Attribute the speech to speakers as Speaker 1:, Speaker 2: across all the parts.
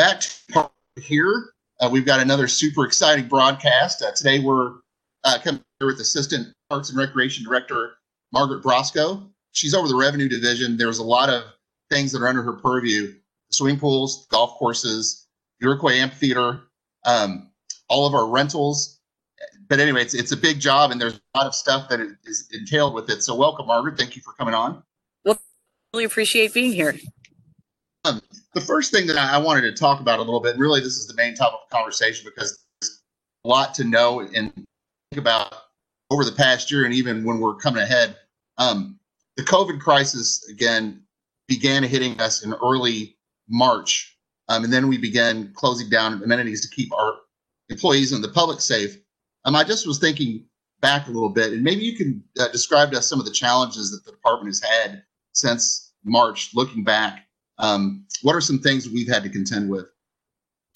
Speaker 1: back to here. Uh, we've got another super exciting broadcast. Uh, today we're uh, coming here with Assistant Parks and Recreation Director Margaret Brosko. She's over the revenue division. There's a lot of things that are under her purview: swimming pools, golf courses, Iroquois Amphitheater, um, all of our rentals. But anyway, it's it's a big job, and there's a lot of stuff that is entailed with it. So welcome, Margaret. Thank you for coming on.
Speaker 2: Well, really appreciate being here.
Speaker 1: Um, the first thing that I wanted to talk about a little bit, really, this is the main topic of conversation because there's a lot to know and think about over the past year, and even when we're coming ahead. Um, the COVID crisis again began hitting us in early March, um, and then we began closing down amenities to keep our employees and the public safe. Um, I just was thinking back a little bit, and maybe you can uh, describe to us some of the challenges that the department has had since March, looking back um, what are some things we've had to contend with?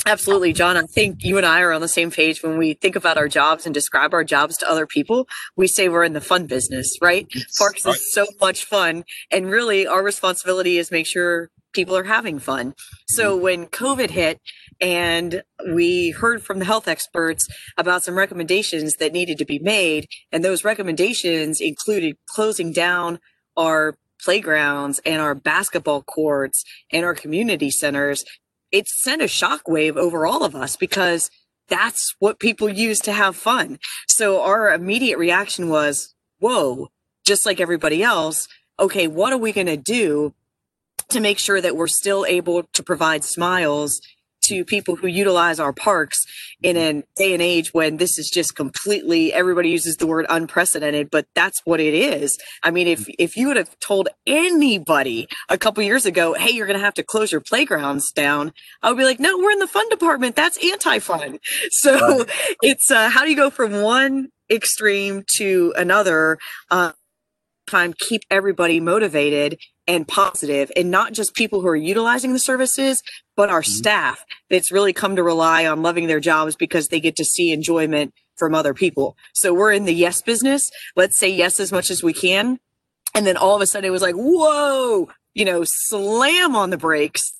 Speaker 2: Absolutely, John. I think you and I are on the same page when we think about our jobs and describe our jobs to other people. We say we're in the fun business, right? Yes, Parks right. is so much fun. And really, our responsibility is make sure people are having fun. So mm-hmm. when COVID hit and we heard from the health experts about some recommendations that needed to be made, and those recommendations included closing down our playgrounds and our basketball courts and our community centers, it sent a shockwave over all of us because that's what people use to have fun. So our immediate reaction was, whoa, just like everybody else. Okay, what are we going to do to make sure that we're still able to provide smiles to people who utilize our parks in a day and age when this is just completely everybody uses the word unprecedented but that's what it is. I mean if if you would have told anybody a couple years ago hey you're going to have to close your playgrounds down i would be like no we're in the fun department. That's anti-fun. So right. it's uh, how do you go from one extreme to another uh, time keep everybody motivated and positive and not just people who are utilizing the services but our mm-hmm. staff that's really come to rely on loving their jobs because they get to see enjoyment from other people. So we're in the yes business. Let's say yes as much as we can. And then all of a sudden it was like whoa you know slam on the brakes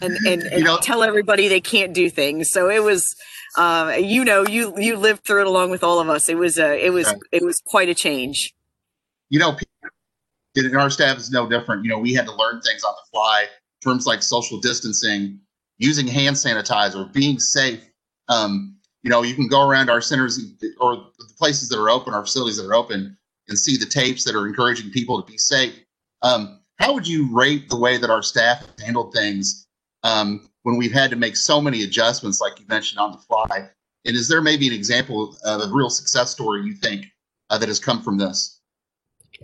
Speaker 2: and and, and you know, tell everybody they can't do things. So it was uh, you know you you lived through it along with all of us. It was uh, it was it was quite a change.
Speaker 1: You know, in our staff is no different. You know, we had to learn things on the fly, terms like social distancing, using hand sanitizer, being safe. Um, you know, you can go around our centers or the places that are open, our facilities that are open, and see the tapes that are encouraging people to be safe. Um, how would you rate the way that our staff handled things um, when we've had to make so many adjustments, like you mentioned on the fly? And is there maybe an example of a real success story you think uh, that has come from this?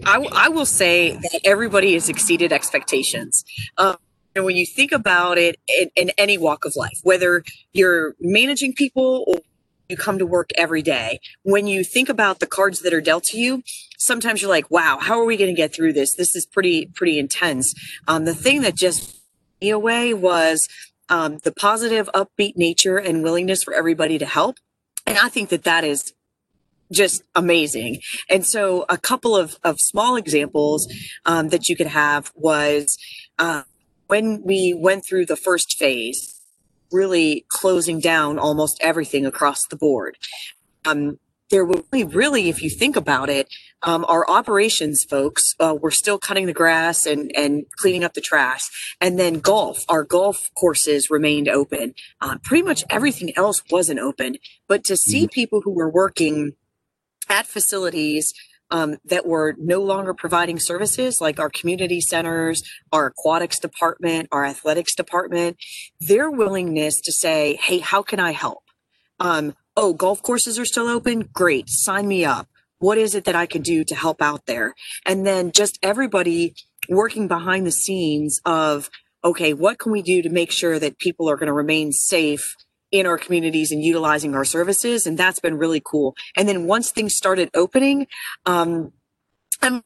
Speaker 2: I, I will say that everybody has exceeded expectations. Um, and when you think about it in, in any walk of life, whether you're managing people or you come to work every day, when you think about the cards that are dealt to you, sometimes you're like, wow, how are we going to get through this? This is pretty, pretty intense. Um, the thing that just me away was um, the positive, upbeat nature and willingness for everybody to help. And I think that that is just amazing. And so a couple of, of small examples um, that you could have was uh, when we went through the first phase, really closing down almost everything across the board. Um, there were really, really, if you think about it, um, our operations folks uh, were still cutting the grass and, and cleaning up the trash. And then golf, our golf courses remained open. Uh, pretty much everything else wasn't open. But to see mm-hmm. people who were working at facilities um, that were no longer providing services like our community centers, our aquatics department, our athletics department, their willingness to say, Hey, how can I help? Um, oh, golf courses are still open. Great. Sign me up. What is it that I can do to help out there? And then just everybody working behind the scenes of, okay, what can we do to make sure that people are going to remain safe in our communities and utilizing our services. And that's been really cool. And then once things started opening, um, I'm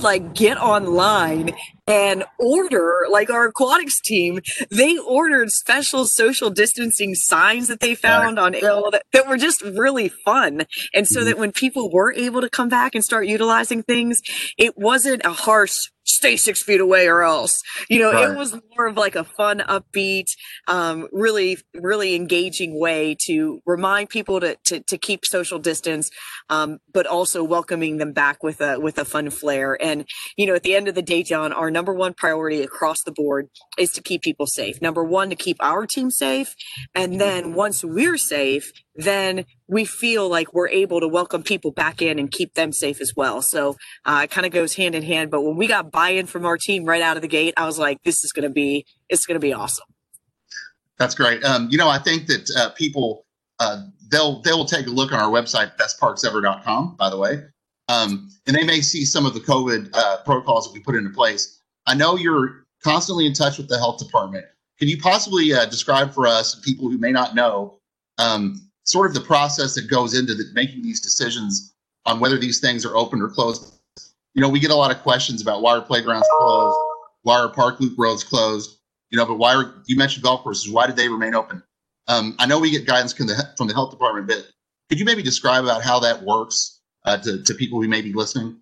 Speaker 2: like get online and order like our aquatics team they ordered special social distancing signs that they found on ill that, that were just really fun and so mm-hmm. that when people were able to come back and start utilizing things it wasn't a harsh stay six feet away or else. You know, right. it was more of like a fun, upbeat, um, really, really engaging way to remind people to to, to keep social distance, um, but also welcoming them back with a with a fun flair. And you know, at the end of the day, John, our number one priority across the board is to keep people safe. Number one, to keep our team safe, and then once we're safe, then we feel like we're able to welcome people back in and keep them safe as well. So uh, it kind of goes hand in hand. But when we got buy-in from our team right out of the gate, I was like, this is going to be, it's going to be awesome.
Speaker 1: That's great. Um, you know, I think that uh, people, uh, they'll, they will take a look on our website, bestparksever.com, by the way. Um, and they may see some of the COVID uh, protocols that we put into place. I know you're constantly in touch with the health department. Can you possibly uh, describe for us, people who may not know, um, sort of the process that goes into the, making these decisions on whether these things are open or closed. You know, we get a lot of questions about why are playgrounds closed, why are park loop roads closed, you know, but why are you mentioned golf courses? Why did they remain open? Um, I know we get guidance from the from the health department, but could you maybe describe about how that works uh, to to people who may be listening?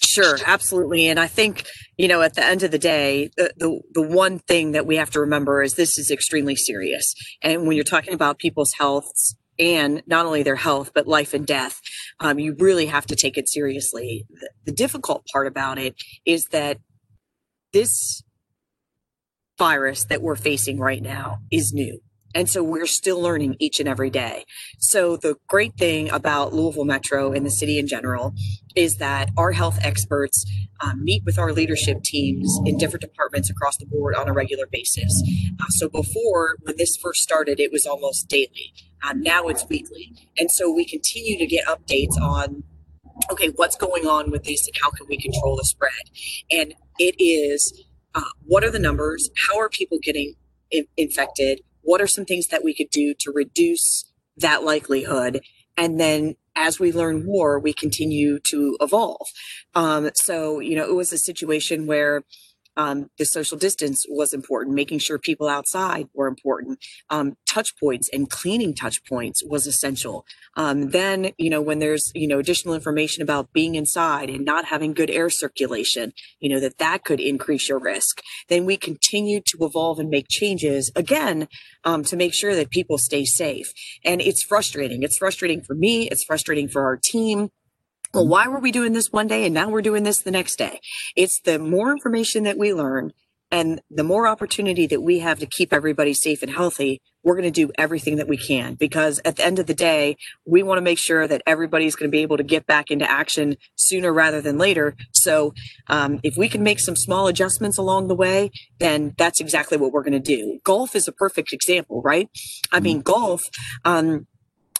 Speaker 2: Sure, absolutely. And I think, you know, at the end of the day, the, the, the one thing that we have to remember is this is extremely serious. And when you're talking about people's healths, and not only their health but life and death um, you really have to take it seriously. The, the difficult part about it is that this virus that we're facing right now is new and so we're still learning each and every day. So the great thing about Louisville Metro and the city in general is that our health experts um, meet with our leadership teams in different departments across the board on a regular basis. Uh, so before, when this first started, it was almost daily. Uh, now it's weekly. And so we continue to get updates on okay, what's going on with this and how can we control the spread? And it is uh, what are the numbers? How are people getting in- infected? What are some things that we could do to reduce that likelihood? And then as we learn more we continue to evolve. Um, so you know it was a situation where um, the social distance was important. Making sure people outside were important. Um, touch points and cleaning touch points was essential. Um, then, you know, when there's you know additional information about being inside and not having good air circulation, you know that that could increase your risk. Then we continue to evolve and make changes again um, to make sure that people stay safe. And it's frustrating. It's frustrating for me. It's frustrating for our team well, why were we doing this one day and now we're doing this the next day? It's the more information that we learn and the more opportunity that we have to keep everybody safe and healthy, we're going to do everything that we can because at the end of the day, we want to make sure that everybody's going to be able to get back into action sooner rather than later. So, um, if we can make some small adjustments along the way, then that's exactly what we're going to do. Golf is a perfect example, right? I mean, golf, um,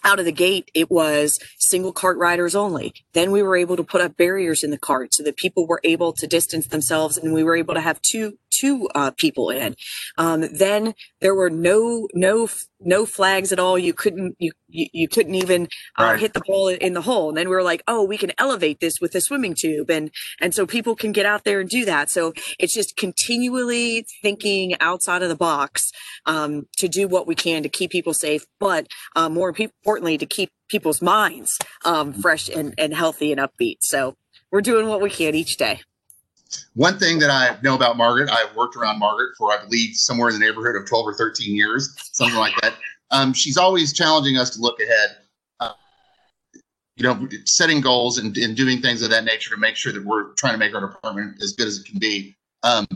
Speaker 2: out of the gate, it was single cart riders only. Then we were able to put up barriers in the cart so that people were able to distance themselves and we were able to have two two uh, people in. Um, then there were no no no flags at all. You couldn't you you, you couldn't even uh, right. hit the ball in the hole. And then we were like, oh, we can elevate this with a swimming tube, and and so people can get out there and do that. So it's just continually thinking outside of the box um, to do what we can to keep people safe, but uh, more importantly, to keep people's minds um, fresh and, and healthy and upbeat. So we're doing what we can each day.
Speaker 1: One thing that I know about Margaret, I've worked around Margaret for, I believe, somewhere in the neighborhood of 12 or 13 years, something like that. Um, she's always challenging us to look ahead, uh, you know, setting goals and, and, doing things of that nature to make sure that we're trying to make our department as good as it can be. Um,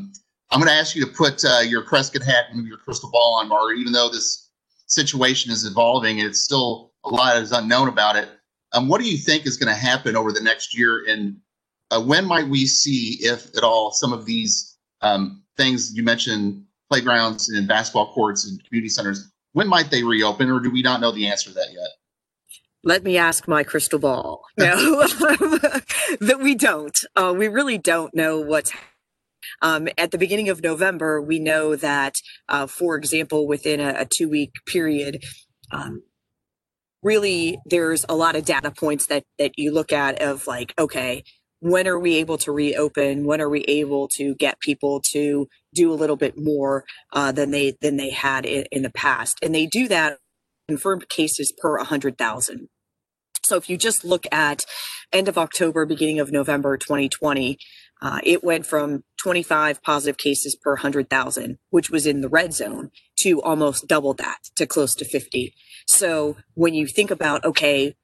Speaker 1: I'm going to ask you to put uh, your Kreskin hat and your crystal ball on, Margaret, even though this situation is evolving and it's still a lot is unknown about it. Um, what do you think is going to happen over the next year in uh, when might we see, if at all, some of these um, things you mentioned, playgrounds and basketball courts and community centers, when might they reopen, or do we not know the answer to that yet?
Speaker 2: Let me ask my crystal ball. No, that we don't. Uh, we really don't know what's um, at the beginning of November, we know that, uh, for example, within a, a two week period, um, really there's a lot of data points that that you look at of like, okay, when are we able to reopen? When are we able to get people to do a little bit more uh, than they than they had in, in the past? And they do that confirmed cases per 100,000. So if you just look at end of October, beginning of November 2020, uh, it went from 25 positive cases per 100,000, which was in the red zone, to almost double that to close to 50. So when you think about, okay,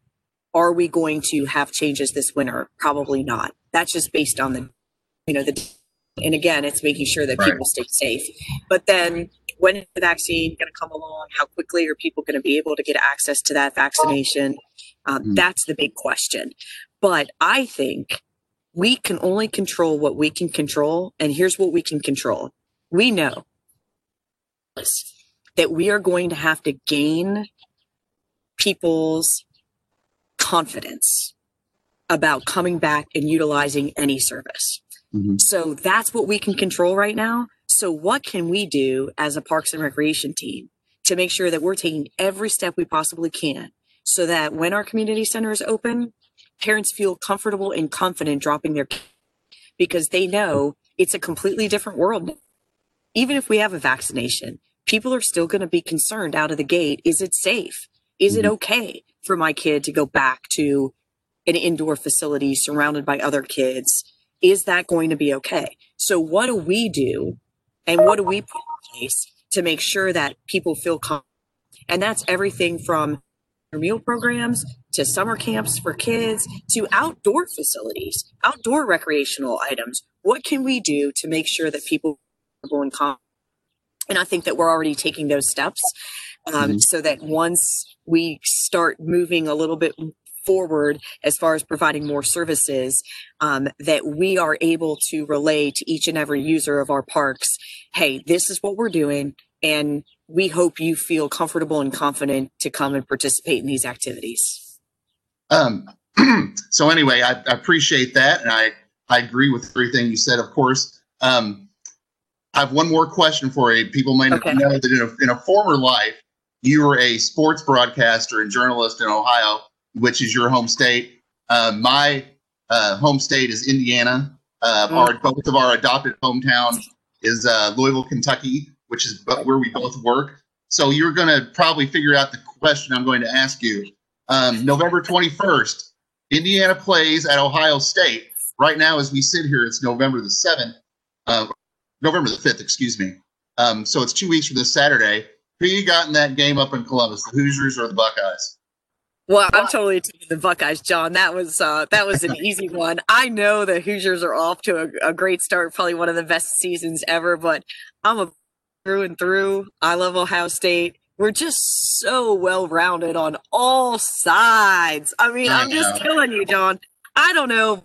Speaker 2: are we going to have changes this winter? Probably not. That's just based on the, you know, the, and again, it's making sure that right. people stay safe. But then when is the vaccine going to come along? How quickly are people going to be able to get access to that vaccination? Um, mm. That's the big question. But I think we can only control what we can control. And here's what we can control we know that we are going to have to gain people's confidence about coming back and utilizing any service. Mm-hmm. So that's what we can control right now. So, what can we do as a Parks and Recreation team to make sure that we're taking every step we possibly can so that when our community center is open, parents feel comfortable and confident dropping their kids because they know it's a completely different world. Even if we have a vaccination, people are still going to be concerned out of the gate. Is it safe? Is mm-hmm. it okay for my kid to go back to an indoor facility surrounded by other kids? Is that going to be okay? So, what do we do and what do we put in place to make sure that people feel comfortable? And that's everything from meal programs to summer camps for kids to outdoor facilities, outdoor recreational items. What can we do to make sure that people are going calm? And I think that we're already taking those steps um, mm-hmm. so that once we start moving a little bit forward as far as providing more services, um, that we are able to relay to each and every user of our parks hey, this is what we're doing. And we hope you feel comfortable and confident to come and participate in these activities.
Speaker 1: Um, so anyway, I, I, appreciate that, and I I agree with everything you said. Of course, um, I have one more question for you. People might okay. know that in a, in a former life, you were a sports broadcaster and journalist in Ohio, which is your home state. Uh, my uh, home state is Indiana. Uh, mm. Our both of our adopted hometown is uh, Louisville, Kentucky which is where we both work. So you're going to probably figure out the question I'm going to ask you. Um, November 21st, Indiana plays at Ohio State. Right now, as we sit here, it's November the 7th, uh, November the 5th, excuse me. Um, so it's two weeks from this Saturday. Who you got in that game up in Columbus, the Hoosiers or the Buckeyes?
Speaker 2: Well, I'm totally taking the Buckeyes, John. That was uh, that was an easy one. I know the Hoosiers are off to a, a, great start, probably one of the best seasons ever. But I'm a through and through. I love Ohio State. We're just so well rounded on all sides. I mean, I am just telling you, John. I don't know.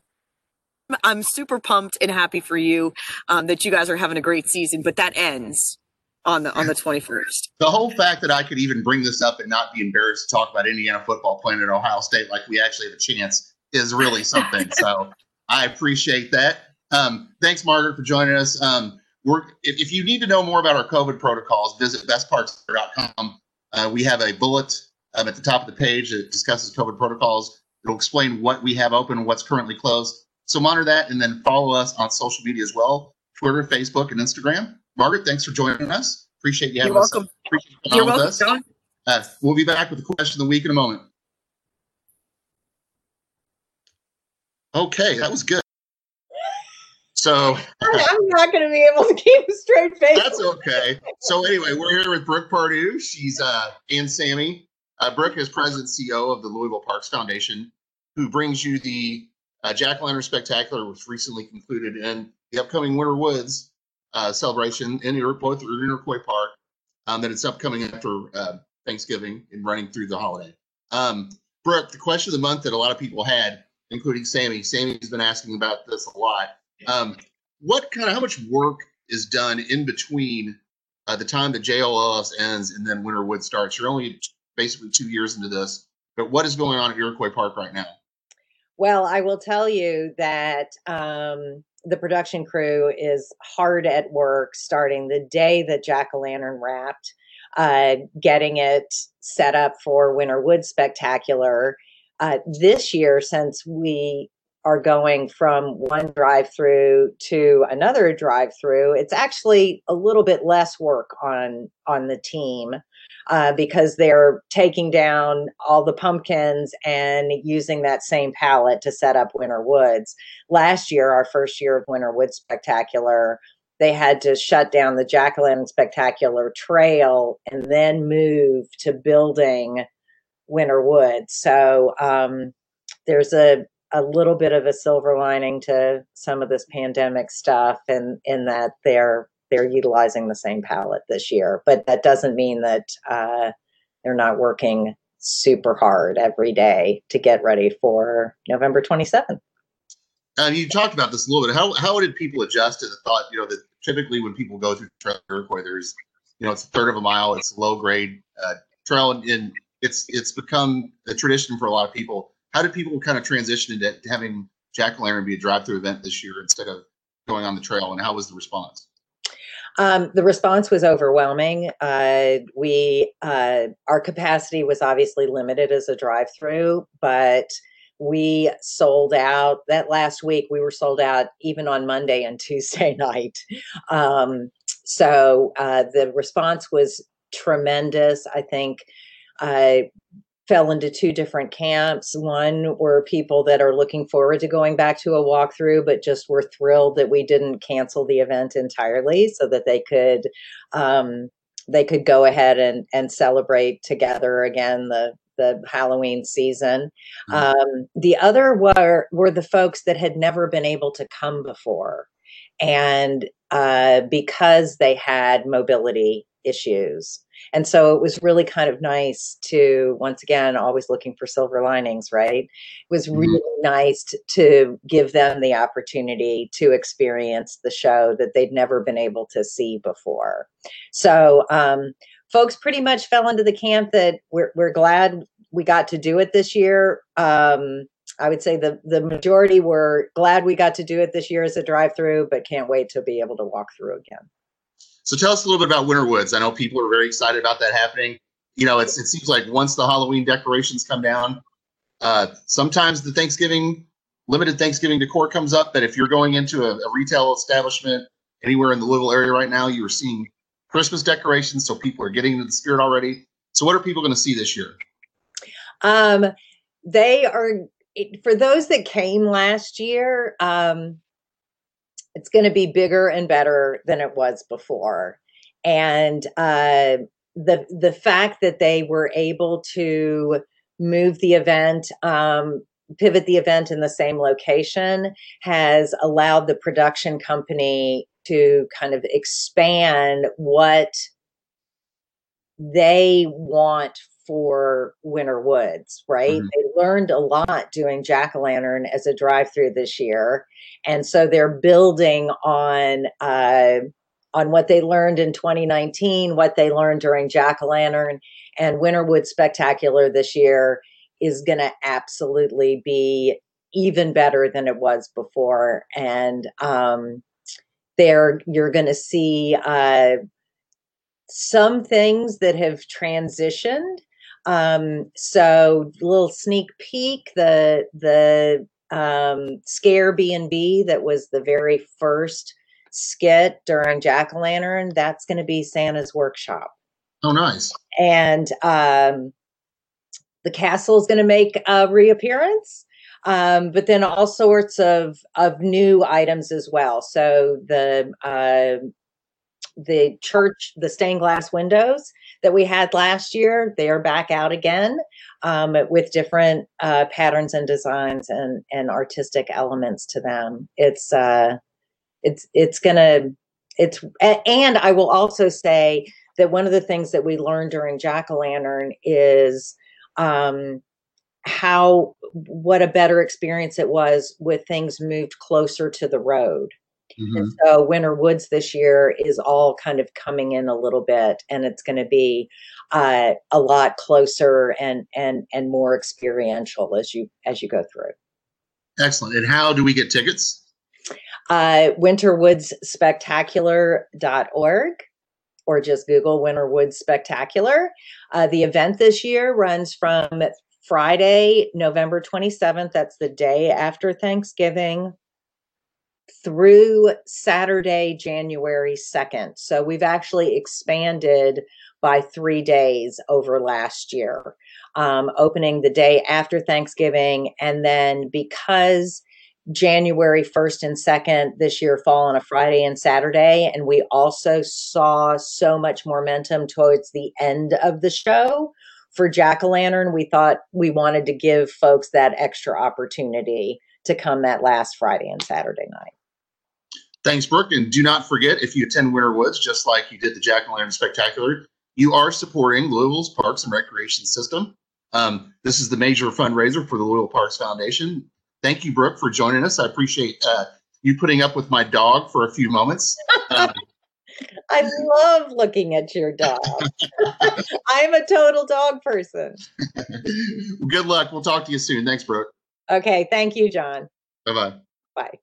Speaker 2: I'm super pumped and happy for you um, that you guys are having a great season, but that ends on the on the 21st.
Speaker 1: The whole fact that I could even bring this up and not be embarrassed to talk about Indiana football playing at Ohio State like we actually have a chance is really something. so I appreciate that. Um, thanks, Margaret, for joining us. Um, we're if, if you need to know more about our COVID protocols, visit bestparts.com. Uh, we have a bullet um, at the top of the page that discusses COVID protocols. It'll explain what we have open and what's currently closed. So monitor that and then follow us on social media as well Twitter, Facebook, and Instagram. Margaret, thanks for joining us. Appreciate you having
Speaker 2: You're welcome.
Speaker 1: us.
Speaker 2: you You're welcome, John.
Speaker 1: Uh, we'll be back with the question of the week in a moment. Okay, that was good. So
Speaker 3: I'm not going to be able to keep a straight face.
Speaker 1: That's okay. So anyway, we're here with Brooke Pardue. She's uh, and Sammy. Uh, Brooke is president CEO of the Louisville Parks Foundation, who brings you the uh, Jack Lantern Spectacular, which recently concluded, and the upcoming Winter Woods uh, celebration in Iroquois, in Iroquois Park. Um, that it's upcoming after uh, Thanksgiving and running through the holiday. Um, Brooke, the question of the month that a lot of people had, including Sammy. Sammy's been asking about this a lot um, what kind of how much work is done in between uh, the time that JLLS ends and then Winterwood starts? You're only basically two years into this, but what is going on at Iroquois Park right now?
Speaker 3: Well, I will tell you that um, the production crew is hard at work starting the day that Jack o' Lantern wrapped, uh, getting it set up for Winter Winterwood Spectacular. Uh, this year, since we are going from one drive through to another drive through it's actually a little bit less work on on the team uh, because they're taking down all the pumpkins and using that same palette to set up Winter Woods. Last year, our first year of Winter Woods Spectacular, they had to shut down the Lantern Spectacular trail and then move to building Winter Woods. So um, there's a a little bit of a silver lining to some of this pandemic stuff and in that they're they're utilizing the same palette this year but that doesn't mean that uh, they're not working super hard every day to get ready for november 27th
Speaker 1: and you talked about this a little bit. How, how did people adjust to the thought you know that typically when people go through trail Iroquois, there's you know it's a third of a mile it's low grade uh, trail and it's it's become a tradition for a lot of people. How did people kind of transition into having Jack Lantern be a drive-through event this year instead of going on the trail, and how was the response?
Speaker 3: Um, the response was overwhelming. Uh, we uh, our capacity was obviously limited as a drive-through, but we sold out that last week. We were sold out even on Monday and Tuesday night. Um, so uh, the response was tremendous. I think uh, fell into two different camps. One were people that are looking forward to going back to a walkthrough, but just were thrilled that we didn't cancel the event entirely, so that they could um, they could go ahead and and celebrate together again the the Halloween season. Mm-hmm. Um, the other were were the folks that had never been able to come before, and uh, because they had mobility issues and so it was really kind of nice to, once again, always looking for silver linings, right? It was mm-hmm. really mm-hmm. nice to, to give them the opportunity to experience the show that they'd never been able to see before. So, um, folks pretty much fell into the camp that we're, we're glad we got to do it this year. Um, I would say the the majority were glad we got to do it this year as a drive through, but can't wait to be able to walk through again.
Speaker 1: So tell us a little bit about Winter Woods. I know people are very excited about that happening. You know, it's, it seems like once the Halloween decorations come down, uh, sometimes the Thanksgiving limited Thanksgiving decor comes up. But if you're going into a, a retail establishment anywhere in the Louisville area right now, you are seeing Christmas decorations, so people are getting into the spirit already. So, what are people going to see this year?
Speaker 3: Um, they are for those that came last year. Um, it's going to be bigger and better than it was before. And uh, the the fact that they were able to move the event um, pivot the event in the same location has allowed the production company to kind of expand what they want for Winter Woods, right? Mm-hmm. They learned a lot doing Jack o' Lantern as a drive through this year. And so they're building on uh, on what they learned in 2019, what they learned during Jack o' Lantern, and Winter Woods Spectacular this year is going to absolutely be even better than it was before. And um, there, you're going to see uh, some things that have transitioned um, so little sneak peek, the the um, scare B and B that was the very first skit during Jack o' Lantern. That's going to be Santa's workshop.
Speaker 1: Oh, nice!
Speaker 3: And um, the castle is going to make a reappearance. Um, but then all sorts of of new items as well. So the uh, the church, the stained glass windows that we had last year, they are back out again um, with different uh, patterns and designs and, and artistic elements to them. It's uh, it's it's gonna it's and I will also say that one of the things that we learned during Jack o' Lantern is um, how what a better experience it was with things moved closer to the road Mm-hmm. And so Winter Woods this year is all kind of coming in a little bit, and it's going to be uh, a lot closer and and and more experiential as you as you go through.
Speaker 1: Excellent. And how do we get tickets?
Speaker 3: Uh, winterwoodsspectacular.org or just Google Winter Woods Spectacular. Uh, the event this year runs from Friday, November 27th. That's the day after Thanksgiving through Saturday, January 2nd. So we've actually expanded by three days over last year, um, opening the day after Thanksgiving. And then because January 1st and 2nd this year fall on a Friday and Saturday, and we also saw so much momentum towards the end of the show for Jack o' Lantern, we thought we wanted to give folks that extra opportunity to come that last Friday and Saturday night.
Speaker 1: Thanks, Brooke. And do not forget, if you attend Winter Woods, just like you did the Jack o' Lantern Spectacular, you are supporting Louisville's Parks and Recreation System. Um, this is the major fundraiser for the Louisville Parks Foundation. Thank you, Brooke, for joining us. I appreciate uh, you putting up with my dog for a few moments. Um,
Speaker 3: I love looking at your dog. I'm a total dog person.
Speaker 1: good luck. We'll talk to you soon. Thanks, Brooke.
Speaker 3: Okay. Thank you, John.
Speaker 1: Bye bye.
Speaker 3: Bye.